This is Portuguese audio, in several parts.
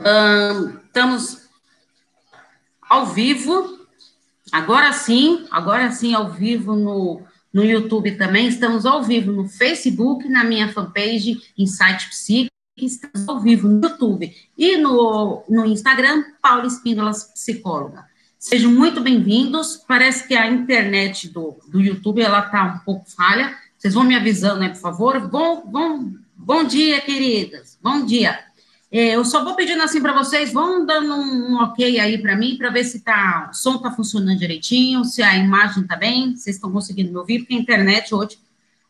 estamos ao vivo, agora sim, agora sim, ao vivo no, no YouTube também, estamos ao vivo no Facebook, na minha fanpage Insight Psique, estamos ao vivo no YouTube e no, no Instagram, Paula Espíndolas Psicóloga. Sejam muito bem-vindos. Parece que a internet do, do YouTube ela está um pouco falha. Vocês vão me avisando, né, por favor? Bom, bom, bom dia, queridas. Bom dia. É, eu só vou pedindo assim para vocês, vão dando um, um ok aí para mim, para ver se tá, o som está funcionando direitinho, se a imagem está bem, vocês estão conseguindo me ouvir, porque a internet hoje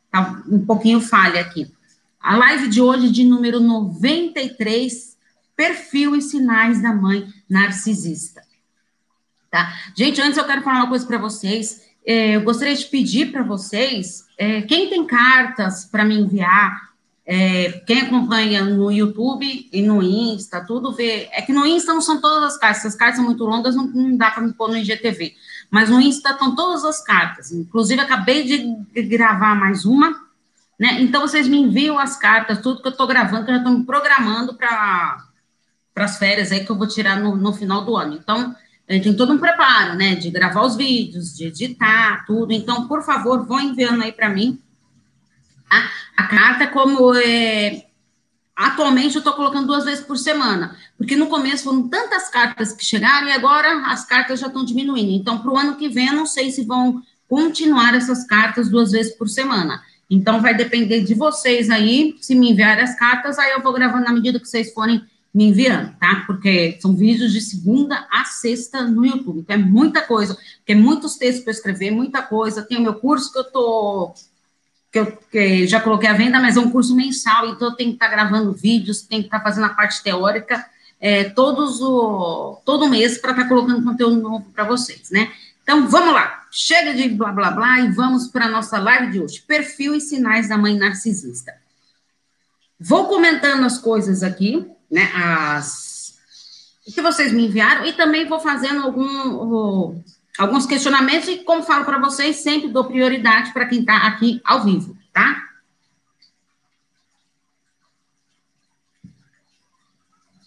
está um pouquinho falha aqui. A live de hoje, de número 93, perfil e sinais da mãe narcisista. Tá? Gente, antes eu quero falar uma coisa para vocês. É, eu gostaria de pedir para vocês, é, quem tem cartas para me enviar, é, quem acompanha no YouTube e no Insta, tudo vê. É que no Insta não são todas as cartas, as cartas são muito longas, não, não dá para me pôr no IGTV. Mas no Insta estão todas as cartas. Inclusive, acabei de gravar mais uma, né? Então, vocês me enviam as cartas, tudo que eu estou gravando, que eu já estou me programando para as férias aí que eu vou tirar no, no final do ano. Então, tem todo um preparo, né? De gravar os vídeos, de editar, tudo. Então, por favor, vão enviando aí para mim a, a carta, como é, atualmente eu estou colocando duas vezes por semana, porque no começo foram tantas cartas que chegaram e agora as cartas já estão diminuindo. Então, para o ano que vem, eu não sei se vão continuar essas cartas duas vezes por semana. Então, vai depender de vocês aí, se me enviarem as cartas, aí eu vou gravando na medida que vocês forem me enviando, tá? Porque são vídeos de segunda a sexta no YouTube. Então, é muita coisa, porque é muitos textos para escrever, muita coisa. Tem o meu curso que eu tô que eu que já coloquei à venda, mas é um curso mensal, então eu tenho que estar tá gravando vídeos, tenho que estar tá fazendo a parte teórica é, todos o, todo mês para estar tá colocando conteúdo novo para vocês, né? Então, vamos lá, chega de blá, blá, blá, e vamos para a nossa live de hoje, perfil e sinais da mãe narcisista. Vou comentando as coisas aqui, né, as que vocês me enviaram, e também vou fazendo algum alguns questionamentos e, como falo para vocês, sempre dou prioridade para quem está aqui ao vivo, tá?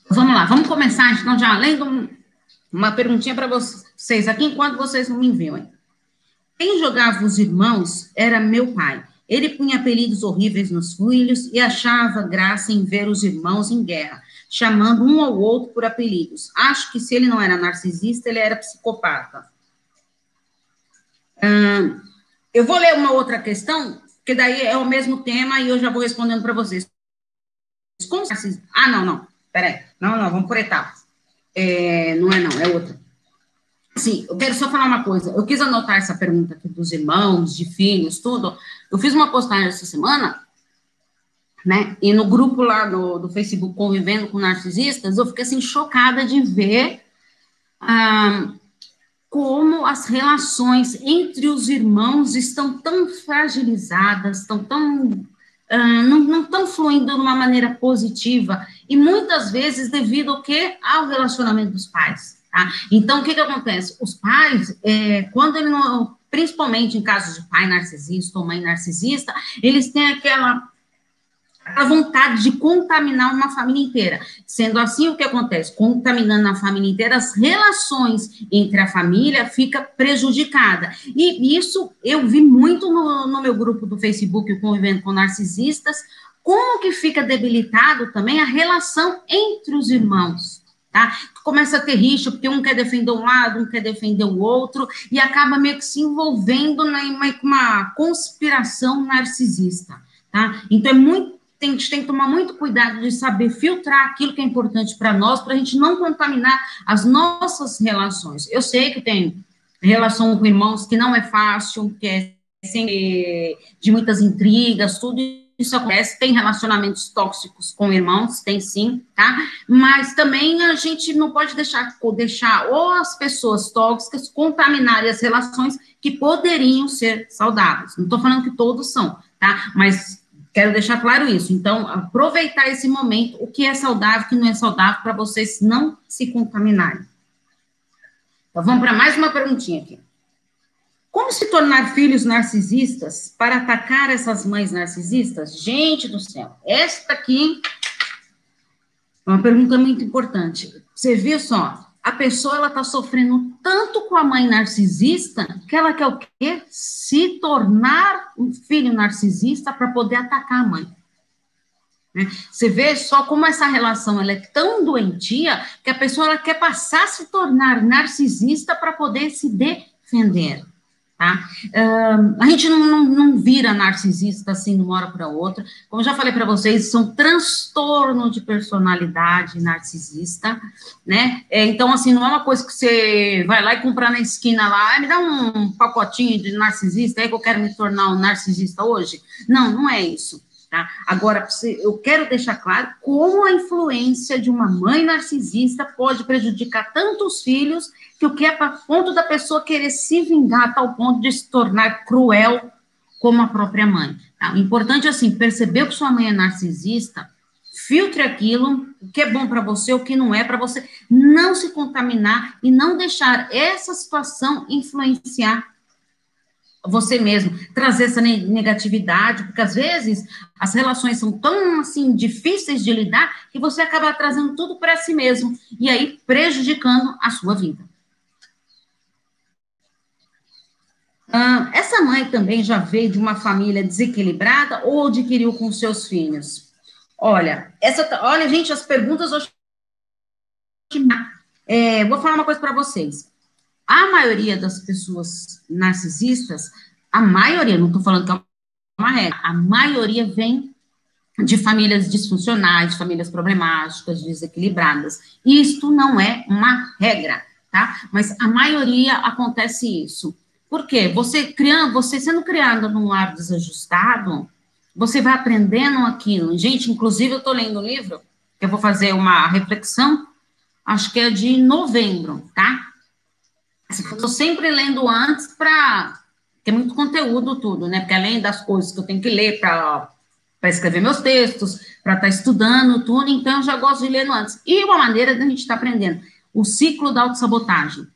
Vamos lá, vamos começar, então, já lendo uma perguntinha para vocês aqui, enquanto vocês não me enviam. Quem jogava os irmãos era meu pai. Ele punha apelidos horríveis nos filhos e achava graça em ver os irmãos em guerra, chamando um ao outro por apelidos. Acho que se ele não era narcisista, ele era psicopata eu vou ler uma outra questão, que daí é o mesmo tema e eu já vou respondendo para vocês. Como Ah, não, não, peraí. Não, não, vamos por etapas. É, não é não, é outra. Sim, eu quero só falar uma coisa. Eu quis anotar essa pergunta aqui dos irmãos, de filhos, tudo. Eu fiz uma postagem essa semana, né? E no grupo lá do, do Facebook Convivendo com Narcisistas, eu fiquei assim chocada de ver ah, como as relações entre os irmãos estão tão fragilizadas, estão tão uh, não, não estão fluindo de uma maneira positiva e muitas vezes devido ao que ao relacionamento dos pais. Tá? Então o que que acontece? Os pais, é, quando ele não, principalmente em casos de pai narcisista ou mãe narcisista, eles têm aquela a vontade de contaminar uma família inteira. Sendo assim, o que acontece? Contaminando a família inteira, as relações entre a família fica prejudicada. E isso eu vi muito no, no meu grupo do Facebook, Convivendo com Narcisistas, como que fica debilitado também a relação entre os irmãos. Tá? Começa a ter rixa, porque um quer defender um lado, um quer defender o outro, e acaba meio que se envolvendo em uma, uma conspiração narcisista. Tá? Então, é muito tem, a gente tem que tomar muito cuidado de saber filtrar aquilo que é importante para nós, para a gente não contaminar as nossas relações. Eu sei que tem relação com irmãos que não é fácil, que é sempre de muitas intrigas, tudo isso acontece, tem relacionamentos tóxicos com irmãos, tem sim, tá? Mas também a gente não pode deixar, deixar ou as pessoas tóxicas contaminarem as relações que poderiam ser saudáveis. Não estou falando que todos são, tá? Mas Quero deixar claro isso. Então, aproveitar esse momento, o que é saudável, o que não é saudável, para vocês não se contaminarem. Então, vamos para mais uma perguntinha aqui. Como se tornar filhos narcisistas para atacar essas mães narcisistas? Gente do céu, esta aqui Uma pergunta muito importante. Você viu só, a pessoa ela está sofrendo tanto com a mãe narcisista que ela quer o quê? Se tornar um filho narcisista para poder atacar a mãe. Né? Você vê só como essa relação ela é tão doentia que a pessoa ela quer passar a se tornar narcisista para poder se defender. Tá? A gente não, não, não, vira narcisista assim de uma hora para outra. Como já falei para vocês, são transtorno de personalidade narcisista, né? É, então, assim, não é uma coisa que você vai lá e comprar na esquina lá, ah, me dá um pacotinho de narcisista, é que eu quero me tornar um narcisista hoje. Não, não é isso. Tá? Agora, eu quero deixar claro como a influência de uma mãe narcisista pode prejudicar tanto os filhos que o que é para ponto da pessoa querer se vingar a tal ponto de se tornar cruel como a própria mãe. Tá? O importante é assim, perceber que sua mãe é narcisista, filtre aquilo, o que é bom para você, o que não é para você, não se contaminar e não deixar essa situação influenciar você mesmo, trazer essa negatividade, porque às vezes as relações são tão assim difíceis de lidar que você acaba trazendo tudo para si mesmo e aí prejudicando a sua vida. Ah, essa mãe também já veio de uma família desequilibrada ou adquiriu com seus filhos? Olha, essa, olha, gente, as perguntas hoje. É, vou falar uma coisa para vocês a maioria das pessoas narcisistas, a maioria, não estou falando que é uma regra, a maioria vem de famílias disfuncionais, famílias problemáticas, desequilibradas. Isto não é uma regra, tá? Mas a maioria acontece isso. Por quê? Você criando, você sendo criado num lar desajustado, você vai aprendendo aquilo. Gente, inclusive eu estou lendo um livro, que eu vou fazer uma reflexão, acho que é de novembro, tá? Estou sempre lendo antes para. ter muito conteúdo, tudo, né? Porque além das coisas que eu tenho que ler para escrever meus textos, para estar tá estudando, tudo, então eu já gosto de ler antes. E uma maneira da gente estar tá aprendendo. O ciclo da autossabotagem.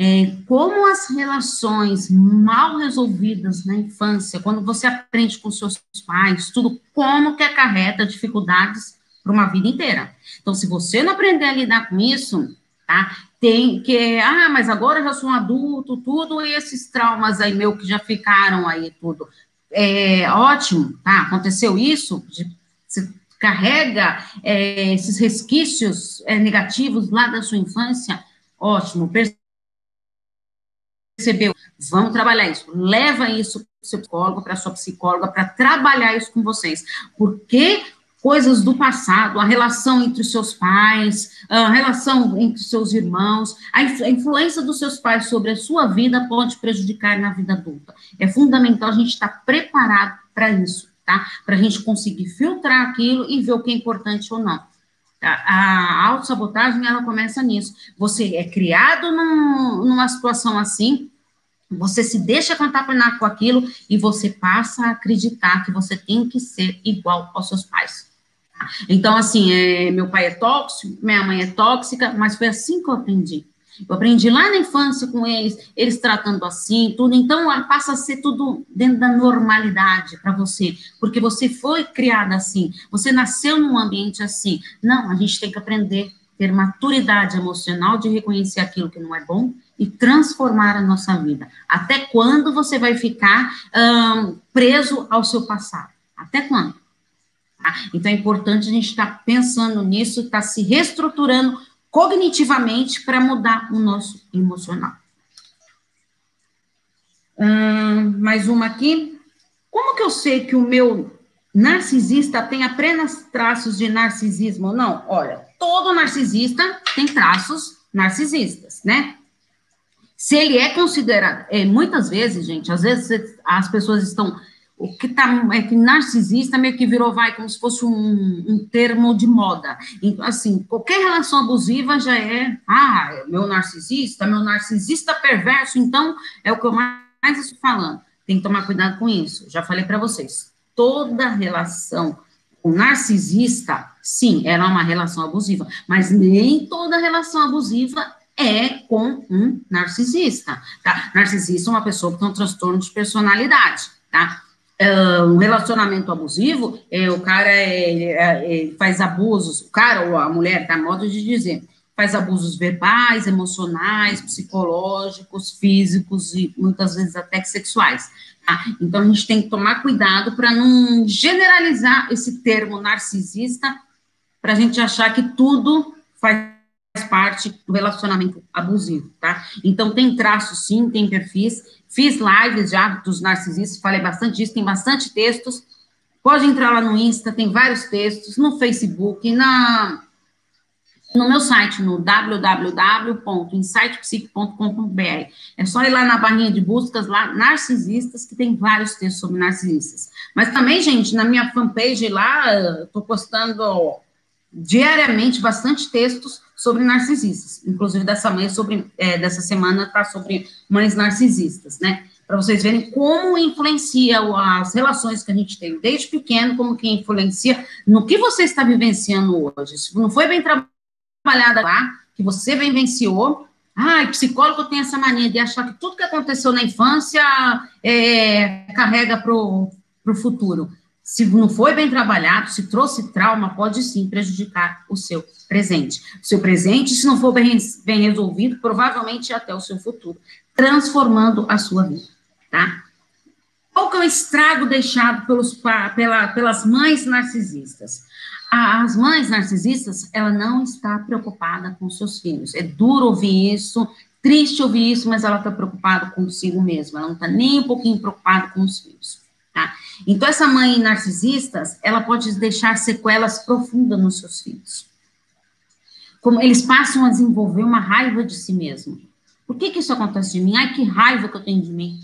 É, como as relações mal resolvidas na infância, quando você aprende com seus pais, tudo, como que acarreta dificuldades para uma vida inteira. Então, se você não aprender a lidar com isso, tá? tem que, ah, mas agora eu já sou um adulto, tudo, e esses traumas aí meu que já ficaram aí, tudo. É ótimo, tá? Aconteceu isso, de, você carrega é, esses resquícios é, negativos lá da sua infância, ótimo, percebeu, vamos trabalhar isso, leva isso para o seu psicólogo, para a sua psicóloga, para trabalhar isso com vocês, porque coisas do passado, a relação entre os seus pais, a relação entre os seus irmãos, a, influência dos seus pais sobre a sua vida pode prejudicar na vida adulta. É fundamental a gente estar preparado para isso, tá? Para a gente conseguir filtrar aquilo e ver o que é importante ou não. Tá? A autossabotagem, ela começa nisso. Você é criado num, numa situação assim, você se deixa contaminar com aquilo e você passa a acreditar que você tem que ser igual aos seus pais. Então, assim, é, meu pai é tóxico, minha mãe é tóxica, mas foi assim que eu aprendi. Eu aprendi lá na infância com eles, eles tratando assim, tudo. Então, passa a ser tudo dentro da normalidade para você, porque você foi criada assim, você nasceu num ambiente assim. Não, a gente tem que aprender, ter maturidade emocional de reconhecer aquilo que não é bom e transformar a nossa vida. Até quando você vai ficar preso ao seu passado? Até quando? Tá? Então é importante a gente estar tá pensando nisso, estar tá se reestruturando cognitivamente para mudar o nosso emocional. Hum, mais uma aqui. Como que eu sei que o meu narcisista tem apenas traços de narcisismo? Não, olha, todo narcisista tem traços narcisistas, né? Se ele é considerado, é, muitas vezes, gente, às vezes as pessoas estão o que tá é que narcisista meio que virou vai como se fosse um, um termo de moda. Então, assim, qualquer relação abusiva já é, ah, é meu narcisista, meu narcisista perverso, então é o que eu mais estou falando. Tem que tomar cuidado com isso. Já falei para vocês. Toda relação com narcisista, sim, era uma relação abusiva, mas nem toda relação abusiva é com um narcisista, tá? Narcisista é uma pessoa que tem um transtorno de personalidade, tá? uh, um relacionamento abusivo, é, o cara é, é, faz abusos, o cara ou a mulher, tá, modo de dizer, faz abusos verbais, emocionais, psicológicos, físicos e muitas vezes até sexuais. Tá? Então, a gente tem que tomar cuidado para não generalizar esse termo narcisista, para a gente achar que tudo faz parte do relacionamento abusivo, tá? Então, tem traços, sim, tem perfis. Fiz lives já dos narcisistas, falei bastante disso, tem bastante textos. Pode entrar lá no Insta, tem vários textos, no Facebook, na, no meu site, no www.insightpsique.com.br. É só ir lá na barrinha de buscas, lá, narcisistas, que tem vários textos sobre narcisistas. Mas também, gente, na minha fanpage lá, estou postando diariamente bastante textos sobre narcisistas. Inclusive, dessa, mãe sobre, é, dessa semana está sobre mães narcisistas, né? Para vocês verem como influencia as relações que a gente tem desde pequeno, como que influencia no que você está vivenciando hoje. Se não foi bem trabalhada lá, que você vivenciou, ah, psicólogo tem essa mania de achar que tudo que aconteceu na infância é, carrega para o futuro se não foi bem trabalhado, se trouxe trauma, pode sim prejudicar o seu presente. O seu presente, se não for bem, bem resolvido, provavelmente até o seu futuro, transformando a sua vida, tá? Qual que é o estrago deixado pelos, pela, pelas mães narcisistas? As mães narcisistas, ela não está preocupada com seus filhos. É duro ouvir isso, triste ouvir isso, mas ela está preocupada consigo mesma. Ela não está nem um pouquinho preocupada com os filhos. Tá? Então, essa mãe narcisista, ela pode deixar sequelas profundas nos seus filhos. Como eles passam a desenvolver uma raiva de si mesmo. Por que, que isso acontece de mim? Ai, que raiva que eu tenho de mim.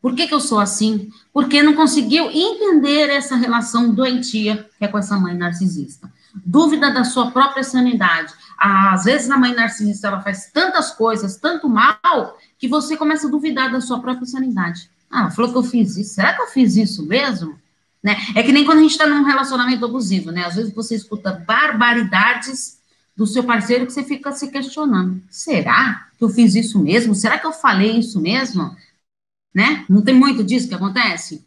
Por que, que eu sou assim? Porque não conseguiu entender essa relação doentia que é com essa mãe narcisista. Dúvida da sua própria sanidade. Às vezes a mãe narcisista ela faz tantas coisas, tanto mal, que você começa a duvidar da sua própria sanidade. Ah, falou que eu fiz isso. Será que eu fiz isso mesmo? Né? É que nem quando a gente está num relacionamento abusivo, né? Às vezes você escuta barbaridades do seu parceiro que você fica se questionando. Será que eu fiz isso mesmo? Será que eu falei isso mesmo? Né? Não tem muito disso que acontece?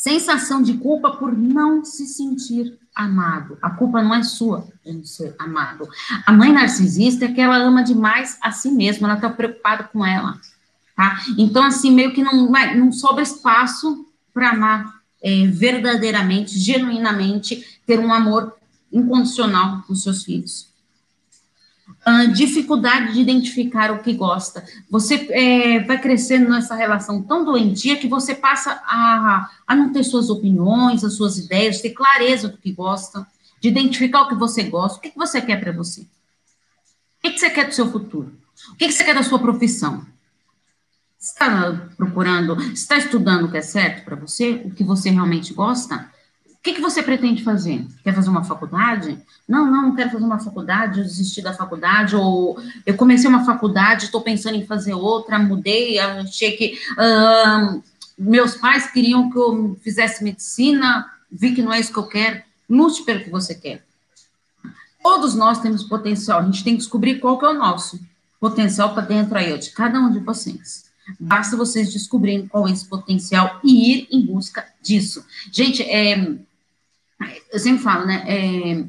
Sensação de culpa por não se sentir amado. A culpa não é sua de ser amado. A mãe narcisista é que ela ama demais a si mesma, ela está preocupada com ela. Tá? Então, assim, meio que não, não sobra espaço para amar é, verdadeiramente, genuinamente, ter um amor incondicional com seus filhos. Uh, dificuldade de identificar o que gosta. Você é, vai crescendo nessa relação tão doentia que você passa a, a não ter suas opiniões, as suas ideias, ter clareza do que gosta, de identificar o que você gosta, o que, que você quer para você. O que, que você quer do seu futuro? O que, que você quer da sua profissão? está procurando, está estudando o que é certo para você, o que você realmente gosta? Que, que você pretende fazer? Quer fazer uma faculdade? Não, não, não quero fazer uma faculdade, eu desisti da faculdade, ou eu comecei uma faculdade, estou pensando em fazer outra, mudei, achei que uh, meus pais queriam que eu fizesse medicina, vi que não é isso que eu quero. Lute pelo que você quer. Todos nós temos potencial, a gente tem que descobrir qual que é o nosso potencial para dentro aí, de cada um de vocês. Basta vocês descobrirem qual é esse potencial e ir em busca disso. Gente, é, eu sempre falo, né? É,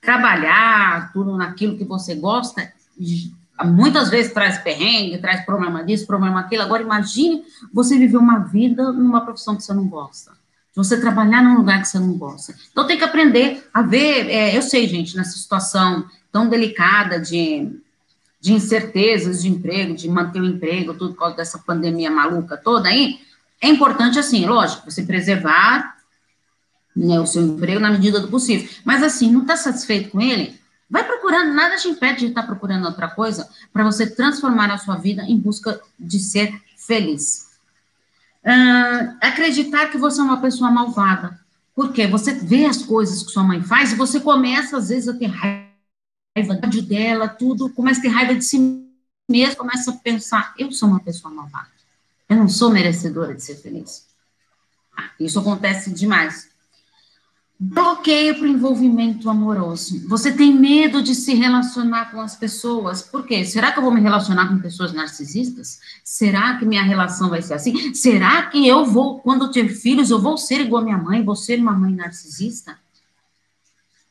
trabalhar tudo naquilo que você gosta, muitas vezes traz perrengue, traz problema disso, problema aquilo. Agora, imagine você viver uma vida numa profissão que você não gosta. Você trabalhar num lugar que você não gosta. Então, tem que aprender a ver. É, eu sei, gente, nessa situação tão delicada de de incertezas de emprego, de manter o emprego, tudo por causa dessa pandemia maluca toda aí, é importante, assim, lógico, você preservar né, o seu emprego na medida do possível. Mas, assim, não está satisfeito com ele? Vai procurando, nada te impede de estar tá procurando outra coisa para você transformar a sua vida em busca de ser feliz. Uh, acreditar que você é uma pessoa malvada. Porque você vê as coisas que sua mãe faz e você começa, às vezes, a ter raiva dela, tudo, começa a ter raiva de si mesmo, começa a pensar, eu sou uma pessoa malvada, eu não sou merecedora de ser feliz. Ah, isso acontece demais. Bloqueio para o envolvimento amoroso. Você tem medo de se relacionar com as pessoas. Por quê? Será que eu vou me relacionar com pessoas narcisistas? Será que minha relação vai ser assim? Será que eu vou, quando eu ter filhos, eu vou ser igual a minha mãe? Vou ser uma mãe narcisista?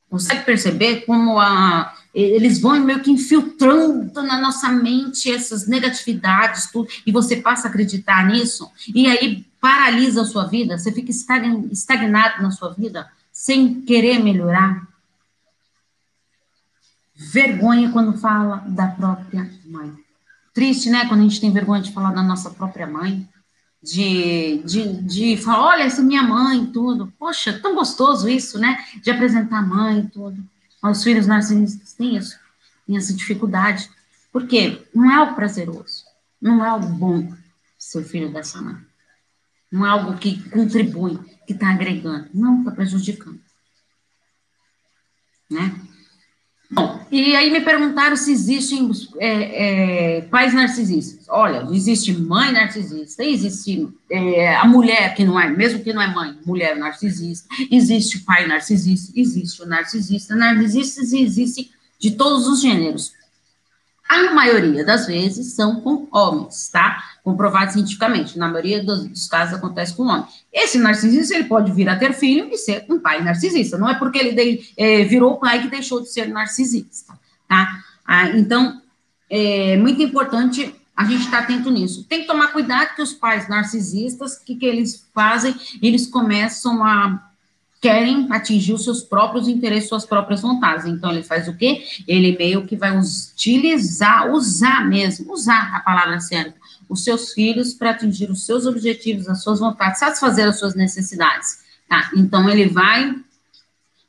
Consegue perceber como a, eles vão meio que infiltrando na nossa mente essas negatividades, tudo, e você passa a acreditar nisso, e aí paralisa a sua vida, você fica estagnado na sua vida? Sem querer melhorar. Vergonha quando fala da própria mãe. Triste, né? Quando a gente tem vergonha de falar da nossa própria mãe. De, de, de falar, olha, essa é minha mãe, tudo. Poxa, tão gostoso isso, né? De apresentar a mãe, tudo. Os filhos narcisistas têm isso, têm essa dificuldade. Porque não é algo prazeroso, não é algo bom ser filho dessa mãe. Não é algo que contribui que está agregando, não está prejudicando. Né? Bom, e aí me perguntaram se existem é, é, pais narcisistas. Olha, existe mãe narcisista, existe é, a mulher que não é, mesmo que não é mãe, mulher narcisista, existe pai narcisista, existe o narcisista, narcisistas existem de todos os gêneros. A maioria das vezes são com homens, tá? Comprovado cientificamente. Na maioria dos, dos casos acontece com homem. Esse narcisista, ele pode vir a ter filho e ser um pai narcisista. Não é porque ele de, é, virou pai que deixou de ser narcisista, tá? Ah, então, é muito importante a gente estar tá atento nisso. Tem que tomar cuidado que os pais narcisistas, o que, que eles fazem? Eles começam a querem atingir os seus próprios interesses, suas próprias vontades. Então, ele faz o quê? Ele meio que vai utilizar, usar mesmo, usar a palavra certa, os seus filhos para atingir os seus objetivos, as suas vontades, satisfazer as suas necessidades. Tá? Então, ele vai.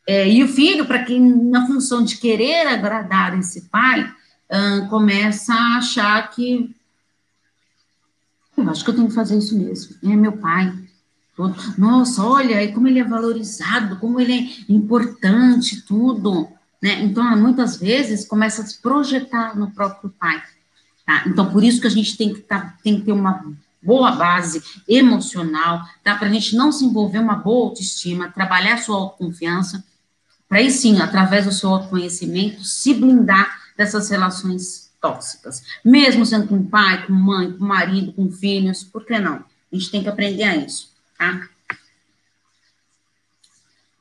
É, e o filho, para quem, na função de querer agradar esse pai, hum, começa a achar que. Eu acho que eu tenho que fazer isso mesmo. É meu pai, nossa, olha como ele é valorizado, como ele é importante, tudo. Né? Então, muitas vezes, começa a se projetar no próprio pai. Tá? Então, por isso que a gente tem que, tá, tem que ter uma boa base emocional, tá? para a gente não se envolver uma boa autoestima, trabalhar sua autoconfiança, para aí sim, através do seu autoconhecimento, se blindar dessas relações tóxicas. Mesmo sendo com pai, com mãe, com marido, com filhos, por que não? A gente tem que aprender a isso tá?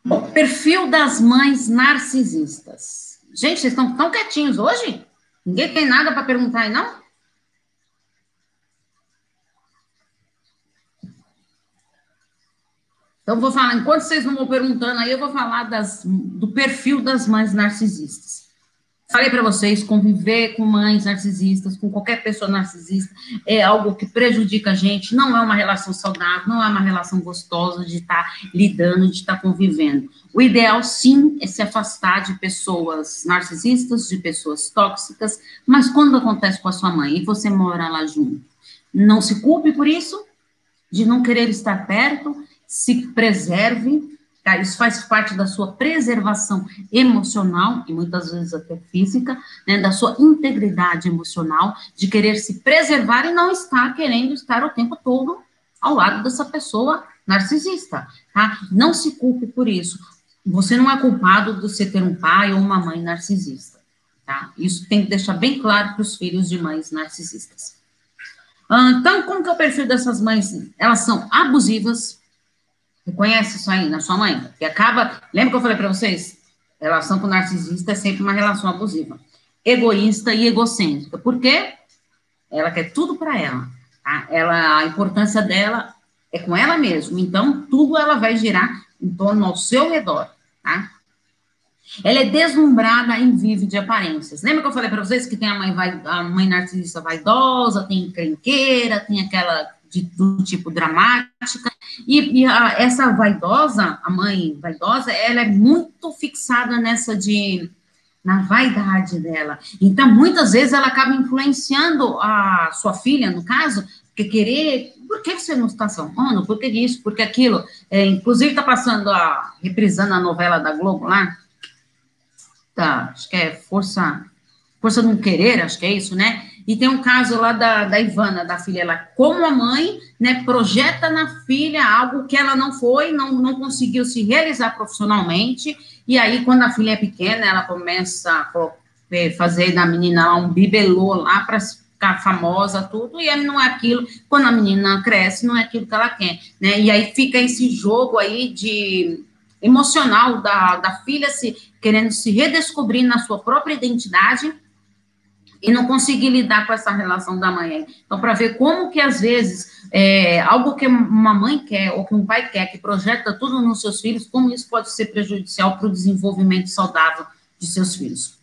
Bom, perfil das mães narcisistas. Gente, vocês estão tão quietinhos hoje? Ninguém tem nada para perguntar aí, não? Então, vou falar, enquanto vocês não vão perguntando aí, eu vou falar das, do perfil das mães narcisistas. Falei para vocês, conviver com mães narcisistas, com qualquer pessoa narcisista, é algo que prejudica a gente, não é uma relação saudável, não é uma relação gostosa de estar tá lidando, de estar tá convivendo. O ideal, sim, é se afastar de pessoas narcisistas, de pessoas tóxicas, mas quando acontece com a sua mãe e você mora lá junto, não se culpe por isso, de não querer estar perto, se preserve, Tá? Isso faz parte da sua preservação emocional, e muitas vezes até física, né? da sua integridade emocional, de querer se preservar e não estar querendo estar o tempo todo ao lado dessa pessoa narcisista. Tá? Não se culpe por isso. Você não é culpado de você ter um pai ou uma mãe narcisista. Tá? Isso tem que deixar bem claro para os filhos de mães narcisistas. Ah, então, como que é o perfil dessas mães? Elas são abusivas, Reconhece isso aí na sua mãe? Que acaba. Lembra que eu falei para vocês? Relação com narcisista é sempre uma relação abusiva. Egoísta e egocêntrica. Por quê? Ela quer tudo para ela. Tá? ela. A importância dela é com ela mesma. Então, tudo ela vai girar em torno ao seu redor. Tá? Ela é deslumbrada em vive de aparências. Lembra que eu falei para vocês que tem a mãe, vai, a mãe narcisista vaidosa, tem encrenqueira, tem aquela de, do tipo dramática, e, e a, essa vaidosa, a mãe vaidosa, ela é muito fixada nessa de na vaidade dela. Então, muitas vezes ela acaba influenciando a sua filha, no caso, porque querer, por que você não está salvando? Por que isso? Por que aquilo? É, inclusive, está passando a, reprisando a novela da Globo lá, tá, acho que é Força, Força do Querer, acho que é isso, né? E tem um caso lá da, da Ivana, da filha, ela, como a mãe, né, projeta na filha algo que ela não foi, não, não conseguiu se realizar profissionalmente, e aí, quando a filha é pequena, ela começa a é, fazer da menina um bibelô lá para ficar famosa, tudo, e não é aquilo, quando a menina cresce, não é aquilo que ela quer, né? E aí fica esse jogo aí de emocional da, da filha se querendo se redescobrir na sua própria identidade e não conseguir lidar com essa relação da mãe. Então, para ver como que às vezes é, algo que uma mãe quer ou que um pai quer, que projeta tudo nos seus filhos, como isso pode ser prejudicial para o desenvolvimento saudável de seus filhos.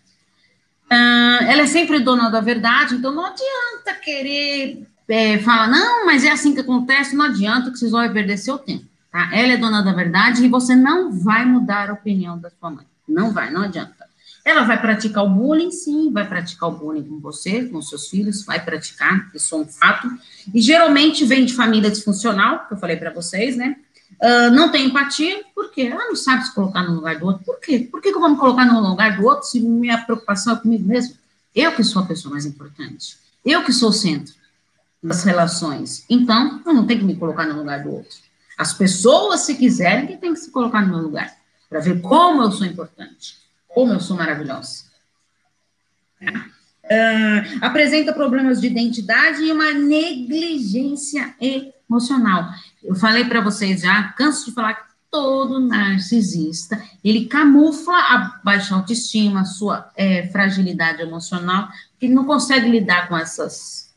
Uh, ela é sempre dona da verdade, então não adianta querer é, falar, não, mas é assim que acontece, não adianta que vocês vão perder seu tempo, tá? Ela é dona da verdade e você não vai mudar a opinião da sua mãe. Não vai, não adianta. Ela vai praticar o bullying, sim, vai praticar o bullying com você, com seus filhos, vai praticar, isso é um fato. E geralmente vem de família disfuncional, que eu falei para vocês, né? Uh, não tem empatia, por quê? Ela não sabe se colocar no lugar do outro. Por quê? Por que, que eu vou me colocar no lugar do outro se minha preocupação é comigo mesmo? Eu que sou a pessoa mais importante. Eu que sou o centro das relações. Então, eu não tenho que me colocar no lugar do outro. As pessoas, se quiserem, que tem que se colocar no meu lugar, para ver como eu sou importante, como eu sou maravilhosa. Uh, apresenta problemas de identidade e uma negligência emocional. Eu falei para vocês já, canso de falar que todo narcisista, ele camufla a baixa autoestima, a sua é, fragilidade emocional, que não consegue lidar com essas,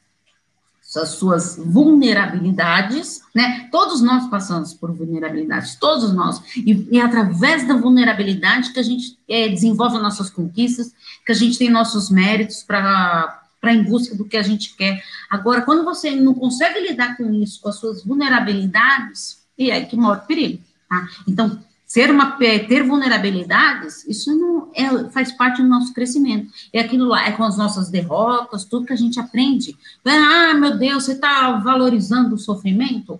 essas suas vulnerabilidades, né? Todos nós passamos por vulnerabilidades, todos nós. E, é através da vulnerabilidade que a gente é, desenvolve nossas conquistas, que a gente tem nossos méritos para para em busca do que a gente quer. Agora, quando você não consegue lidar com isso, com as suas vulnerabilidades, e aí que mora o perigo, tá? Então, ser uma, ter vulnerabilidades, isso não é, faz parte do nosso crescimento. É aquilo lá, é com as nossas derrotas, tudo que a gente aprende. Ah, meu Deus, você está valorizando o sofrimento?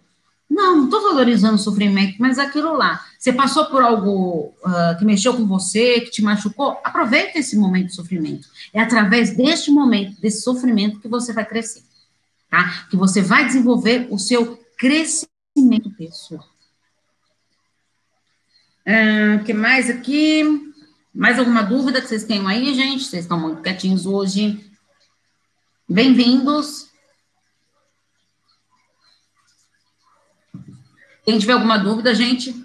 Não, não estou valorizando o sofrimento, mas aquilo lá. Você passou por algo uh, que mexeu com você, que te machucou? Aproveita esse momento de sofrimento. É através deste momento, desse sofrimento, que você vai crescer, tá? Que você vai desenvolver o seu crescimento pessoal. O uh, que mais aqui? Mais alguma dúvida que vocês tenham aí, gente? Vocês estão muito quietinhos hoje. Bem-vindos. Quem tiver alguma dúvida, gente,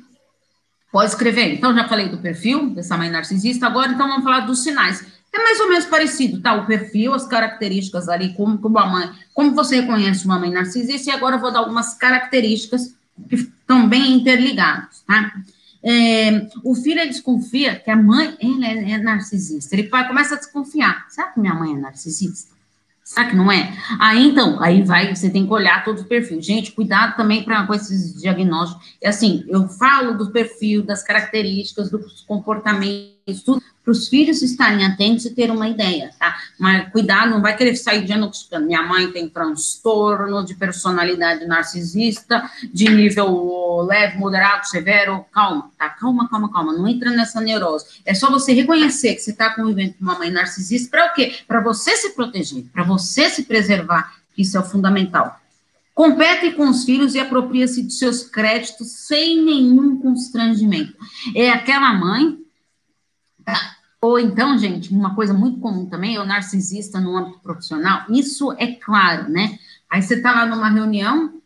pode escrever. Então, já falei do perfil dessa mãe narcisista, agora então vamos falar dos sinais. É mais ou menos parecido, tá? O perfil, as características ali, como, como a mãe, como você reconhece uma mãe narcisista, e agora eu vou dar algumas características que estão bem interligadas, tá? É, o filho desconfia que a mãe ela é, é narcisista. Ele começa a desconfiar. Será que minha mãe é narcisista? Será que não é? Aí então, aí vai, você tem que olhar todo o perfil. Gente, cuidado também pra, com esses diagnósticos. É assim, eu falo do perfil, das características, dos comportamentos, tudo, para os filhos estarem atentos e ter uma ideia, tá? Mas cuidado, não vai querer sair diagnosticando. Minha mãe tem transtorno de personalidade narcisista, de nível leve, moderado, severo. Calma, tá? Calma, calma, calma. Não entra nessa neurose. É só você reconhecer que você está convivendo com uma mãe narcisista para o quê? Para você se proteger, para você se preservar. Isso é o fundamental. Compete com os filhos e apropria-se de seus créditos sem nenhum constrangimento. É aquela mãe ou então, gente, uma coisa muito comum também é o narcisista no âmbito profissional. Isso é claro, né? Aí você está lá numa reunião.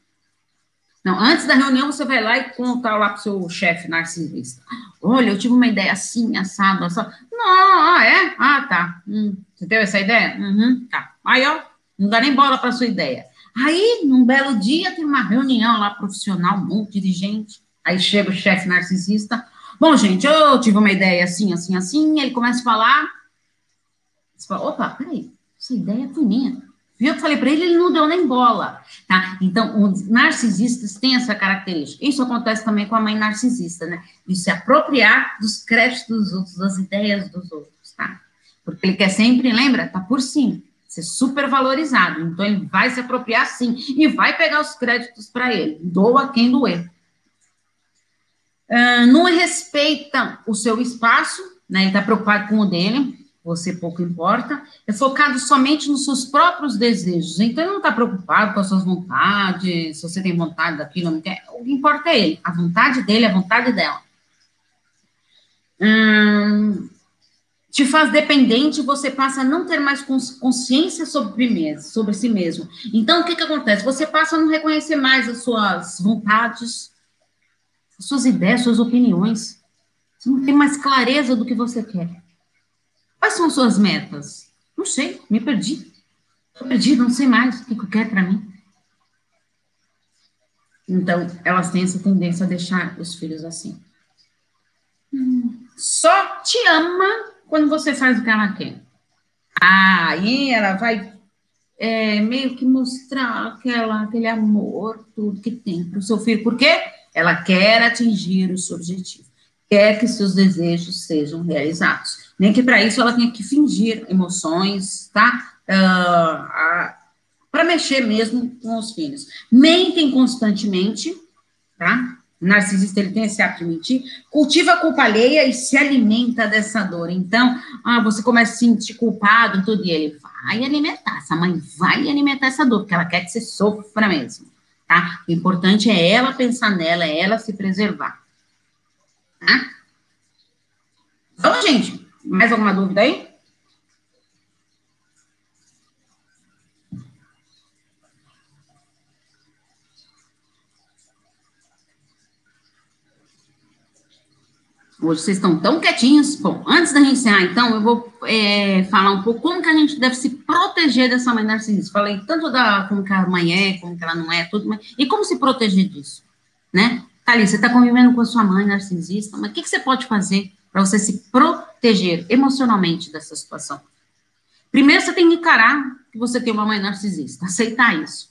Não, antes da reunião você vai lá e conta lá para o seu chefe narcisista. Olha, eu tive uma ideia assim, assado, assado. Não, ah, é? Ah, tá. Hum, você teve essa ideia? Uhum, tá. Aí, ó, não dá nem bola para sua ideia. Aí, num belo dia, tem uma reunião lá profissional, um monte de gente. Aí chega o chefe narcisista. Bom, gente, eu tive uma ideia assim, assim, assim, ele começa a falar. Você fala, opa, peraí, essa ideia foi minha. Viu? Eu falei para ele, ele não deu nem bola, tá? Então, os narcisistas têm essa característica. Isso acontece também com a mãe narcisista, né? De se apropriar dos créditos dos outros, das ideias dos outros, tá? Porque ele quer sempre, lembra? Tá por cima, ser super valorizado. Então, ele vai se apropriar sim e vai pegar os créditos para ele. Doa quem doer. Uh, não respeita o seu espaço, né? Ele está preocupado com o dele. você pouco importa, é focado somente nos seus próprios desejos. Então, ele não está preocupado com as suas vontades, se você tem vontade daquilo, não quer. O que importa é ele, a vontade dele, a vontade dela. Hum, te faz dependente, você passa a não ter mais consciência sobre, sobre si mesmo. Então, o que, que acontece? Você passa a não reconhecer mais as suas vontades, suas ideias, suas opiniões. Você não tem mais clareza do que você quer. Quais são suas metas? Não sei, me perdi. Estou não sei mais o que eu quero para mim. Então, elas têm essa tendência a deixar os filhos assim. Só te ama quando você faz o que ela quer. Aí ela vai é, meio que mostrar aquela, aquele amor, tudo que tem para o seu filho. Por quê? Ela quer atingir o seu objetivo. Quer que seus desejos sejam realizados. Nem que para isso ela tenha que fingir emoções, tá? Uh, para mexer mesmo com os filhos. Mentem constantemente, tá? Narcisista ele tem esse hábito de mentir, cultiva a culpa alheia e se alimenta dessa dor. Então, ah, você começa a se sentir culpado, tudo, e ele vai alimentar, essa mãe vai alimentar essa dor, porque ela quer que você sofra mesmo, tá? O importante é ela pensar nela, é ela se preservar. Tá? Então, gente, mais alguma dúvida aí? Hoje vocês estão tão quietinhos. Bom, antes da gente encerrar, então, eu vou é, falar um pouco como que a gente deve se proteger dessa mãe narcisista. Falei tanto da como que a mãe é, como que ela não é, tudo, mas, e como se proteger disso, né? Ali, você está convivendo com a sua mãe narcisista, mas o que, que você pode fazer para você se proteger emocionalmente dessa situação. Primeiro, você tem que encarar que você tem uma mãe narcisista, aceitar isso.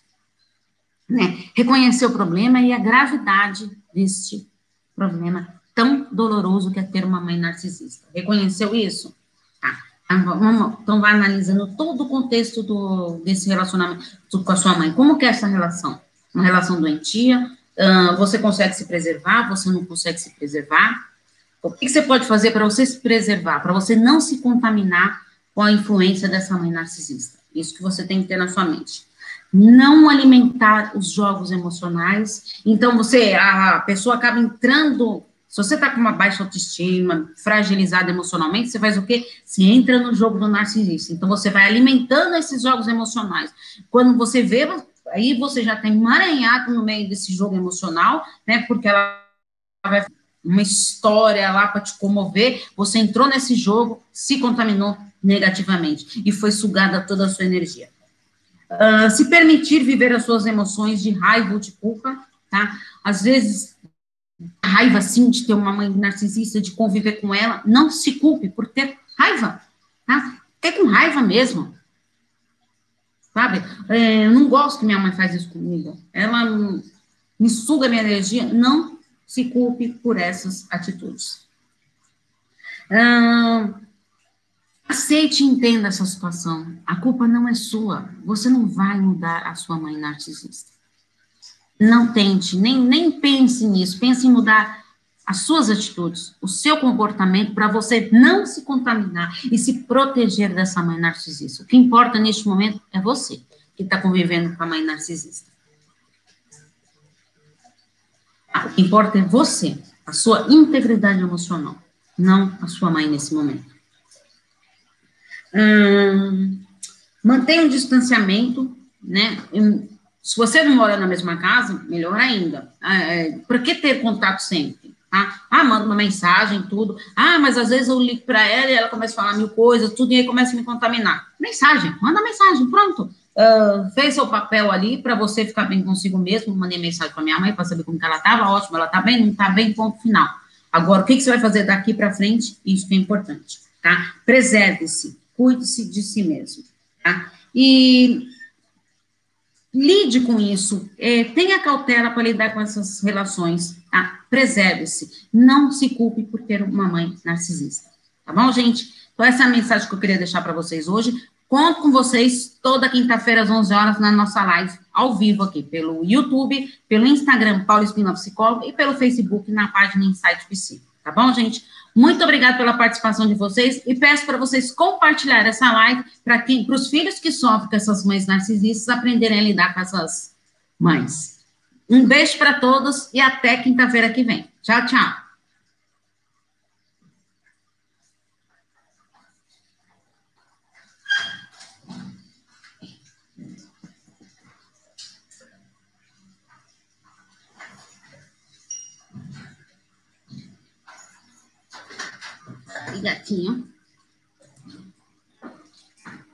Né? Reconhecer o problema e a gravidade deste problema tão doloroso que é ter uma mãe narcisista. Reconheceu isso? Tá. Então, vai analisando todo o contexto do, desse relacionamento com a sua mãe. Como que é essa relação? Uma relação doentia? Uh, você consegue se preservar? Você não consegue se preservar? O que você pode fazer para você se preservar, para você não se contaminar com a influência dessa mãe narcisista? Isso que você tem que ter na sua mente. Não alimentar os jogos emocionais. Então, você, a pessoa acaba entrando. Se você está com uma baixa autoestima, fragilizada emocionalmente, você faz o quê? Você entra no jogo do narcisista. Então, você vai alimentando esses jogos emocionais. Quando você vê, aí você já tem emaranhado no meio desse jogo emocional, né? Porque ela vai uma história lá para te comover, você entrou nesse jogo, se contaminou negativamente e foi sugada toda a sua energia. Uh, se permitir viver as suas emoções de raiva ou de culpa, tá? Às vezes, raiva, sim, de ter uma mãe narcisista, de conviver com ela, não se culpe por ter raiva, tá? Ter com raiva mesmo, sabe? É, eu não gosto que minha mãe faz isso comigo, ela me suga minha energia, não se culpe por essas atitudes. aceite e entenda essa situação. A culpa não é sua. Você não vai mudar a sua mãe narcisista. Não tente, nem, nem pense nisso. Pense em mudar as suas atitudes, o seu comportamento, para você não se contaminar e se proteger dessa mãe narcisista. O que importa neste momento é você que está convivendo com a mãe narcisista. O que importa é você, a sua integridade emocional, não a sua mãe nesse momento. Hum, mantenha um distanciamento, né? Se você não mora na mesma casa, melhor ainda. Ah, é, Por que ter contato sempre? Tá? Ah, manda uma mensagem, tudo. Ah, mas às vezes eu ligo para ela e ela começa a falar mil coisas, tudo, e aí começa a me contaminar. Mensagem, manda mensagem, pronto uh, fez seu papel ali para você ficar bem consigo mesmo. Mandei mensagem para minha mãe para saber como que ela estava. Ótimo, ela está bem, não está bem, ponto final. Agora, o que, que você vai fazer daqui para frente? Isso que é importante, tá? Preserve-se, cuide-se de si mesmo, tá? E lide com isso, é, tenha cautela para lidar com essas relações, tá? Preserve-se, não se culpe por ter uma mãe narcisista, tá bom, gente? Então, essa é a mensagem que eu queria deixar para vocês hoje. Conto com vocês toda quinta-feira às 11 horas na nossa live ao vivo aqui pelo YouTube, pelo Instagram Paulo Espina Psicólogo e pelo Facebook na página Insight Psi. Tá bom, gente? Muito obrigada pela participação de vocês e peço para vocês compartilhar essa live para quem, para os filhos que sofrem com essas mães narcisistas aprenderem a lidar com essas mães. Um beijo para todos e até quinta-feira que vem. Tchau, tchau. Gatinho.